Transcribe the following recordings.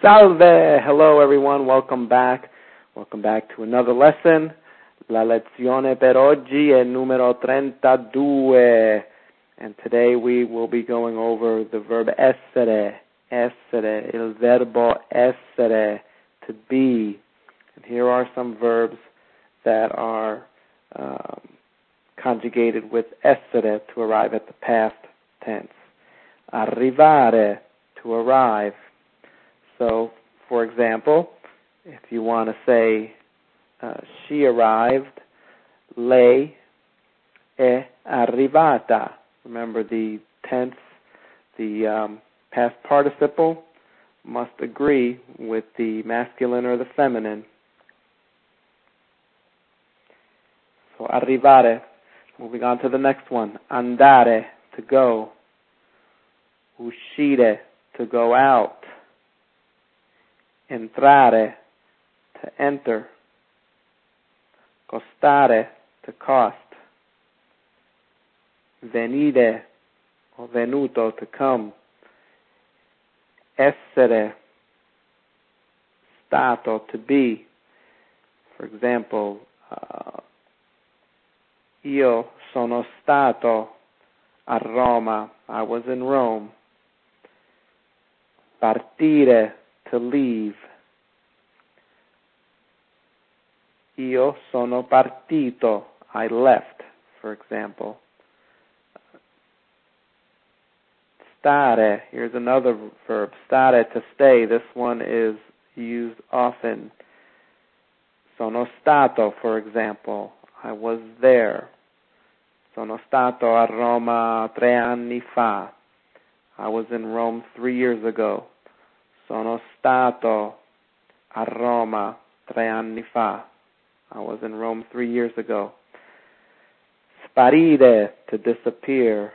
Salve! Hello everyone, welcome back. Welcome back to another lesson. La lezione per oggi è numero 32. And today we will be going over the verb essere. Essere, il verbo essere, to be. And here are some verbs that are um, conjugated with essere to arrive at the past tense. Arrivare, to arrive. So, for example, if you want to say uh, she arrived, lei è arrivata. Remember the tense, the um, past participle must agree with the masculine or the feminine. So arrivare. Moving on to the next one. Andare, to go. Uscire, to go out. Entrare, to enter. Costare, to cost. Venire, or venuto, to come. Essere, stato, to be. For example, uh, io sono stato a Roma. I was in Rome. Partire, to leave. Io sono partito. I left, for example. Stare, here's another verb. Stare, to stay. This one is used often. Sono stato, for example. I was there. Sono stato a Roma tre anni fa. I was in Rome three years ago. Sono stato a Roma tre anni fa. I was in Rome three years ago. Sparire, to disappear.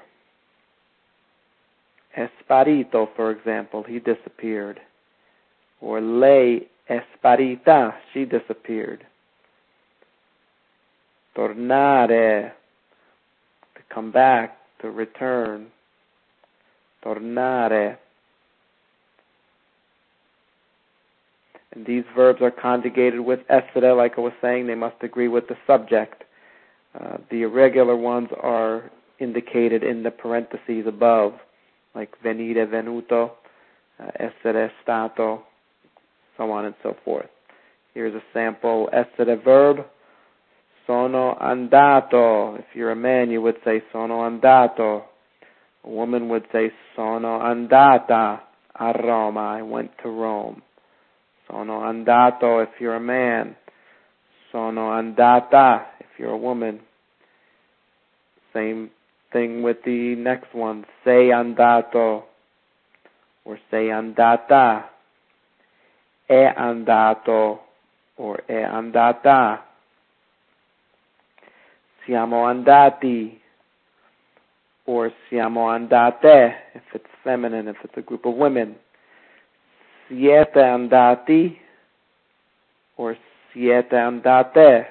È sparito, for example, he disappeared. Or lei è sparita, she disappeared. Tornare, to come back, to return. Tornare. And these verbs are conjugated with essere, like I was saying, they must agree with the subject. Uh, the irregular ones are indicated in the parentheses above, like venire, venuto, uh, essere, stato, so on and so forth. Here's a sample essere verb. Sono andato. If you're a man, you would say sono andato. A woman would say sono andata a Roma. I went to Rome. Sono andato if you're a man. Sono andata if you're a woman. Same thing with the next one. Sei andato or sei andata. È andato or è andata. Siamo andati or siamo andate if it's feminine, if it's a group of women siete andati or siete andate.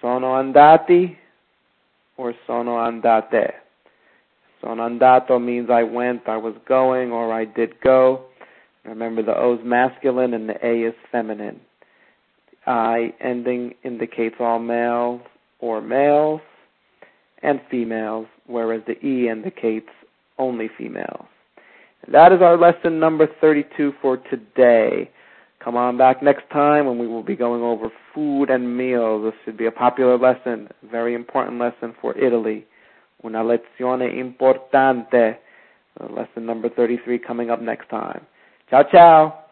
Sono andati or sono andate. Sono andato means I went, I was going, or I did go. Remember the O is masculine and the A is feminine. The I ending indicates all males or males and females, whereas the E indicates only females. That is our lesson number 32 for today. Come on back next time when we will be going over food and meals. This should be a popular lesson, very important lesson for Italy. Una lezione importante. Uh, lesson number 33 coming up next time. Ciao, ciao.